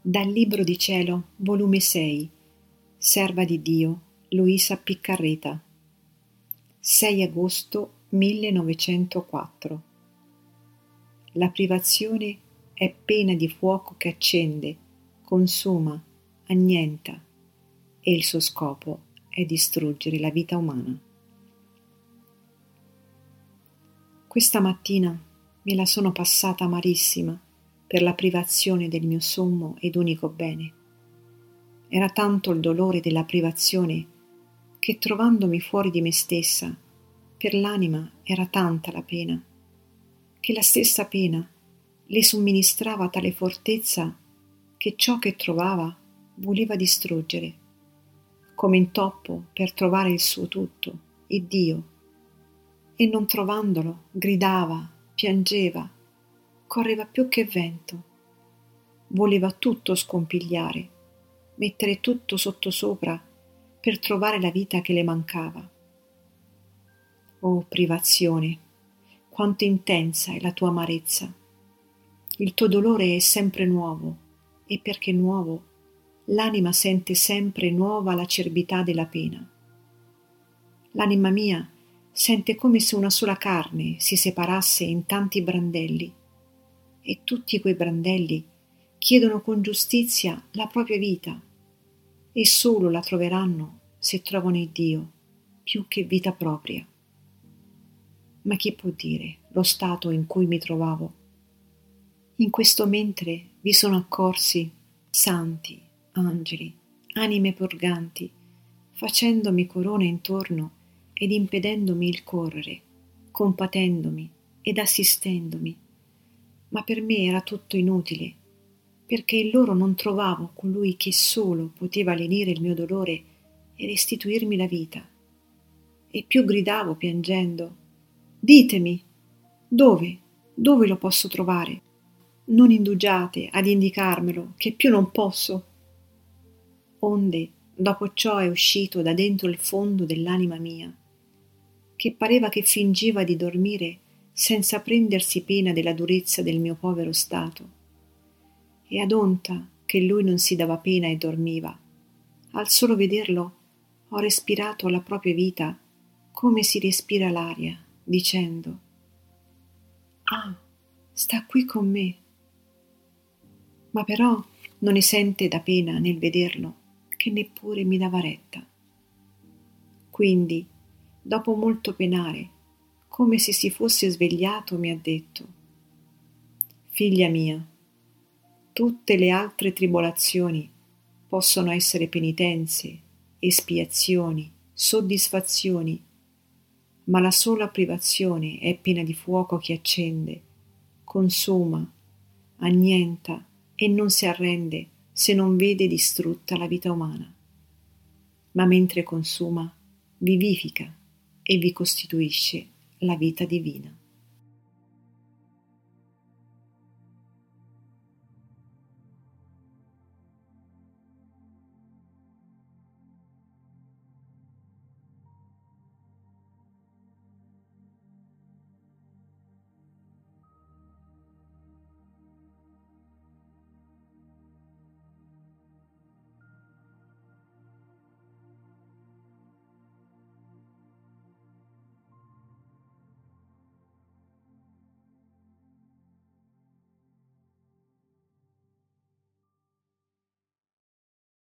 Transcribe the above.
Dal Libro di Cielo, volume 6, Serva di Dio, Luisa Piccarreta, 6 agosto 1904. La privazione è pena di fuoco che accende, consuma, annienta, e il suo scopo è distruggere la vita umana. Questa mattina me la sono passata amarissima per la privazione del mio sommo ed unico bene. Era tanto il dolore della privazione che trovandomi fuori di me stessa, per l'anima era tanta la pena, che la stessa pena le somministrava tale fortezza che ciò che trovava voleva distruggere, come intoppo per trovare il suo tutto, il Dio, e non trovandolo gridava, piangeva, correva più che vento. Voleva tutto scompigliare, mettere tutto sottosopra per trovare la vita che le mancava. Oh privazione, quanto intensa è la tua amarezza. Il tuo dolore è sempre nuovo e perché nuovo, l'anima sente sempre nuova l'acerbità della pena. L'anima mia sente come se una sola carne si separasse in tanti brandelli e tutti quei brandelli chiedono con giustizia la propria vita e solo la troveranno se trovano il Dio più che vita propria. Ma chi può dire lo stato in cui mi trovavo? In questo mentre vi sono accorsi santi, angeli, anime purganti, facendomi corona intorno ed impedendomi il correre, compatendomi ed assistendomi ma per me era tutto inutile, perché in loro non trovavo colui che solo poteva lenire il mio dolore e restituirmi la vita. E più gridavo piangendo, ditemi, dove, dove lo posso trovare? Non indugiate ad indicarmelo, che più non posso. Onde, dopo ciò è uscito da dentro il fondo dell'anima mia, che pareva che fingiva di dormire senza prendersi pena della durezza del mio povero stato. E ad onta che lui non si dava pena e dormiva, al solo vederlo ho respirato la propria vita come si respira l'aria, dicendo Ah, sta qui con me. Ma però non ne sente da pena nel vederlo che neppure mi dava retta. Quindi, dopo molto penare, come se si fosse svegliato, mi ha detto Figlia mia, tutte le altre tribolazioni possono essere penitenze, espiazioni, soddisfazioni, ma la sola privazione è pena di fuoco che accende, consuma, annienta e non si arrende se non vede distrutta la vita umana. Ma mentre consuma, vivifica e vi costituisce la vita divina.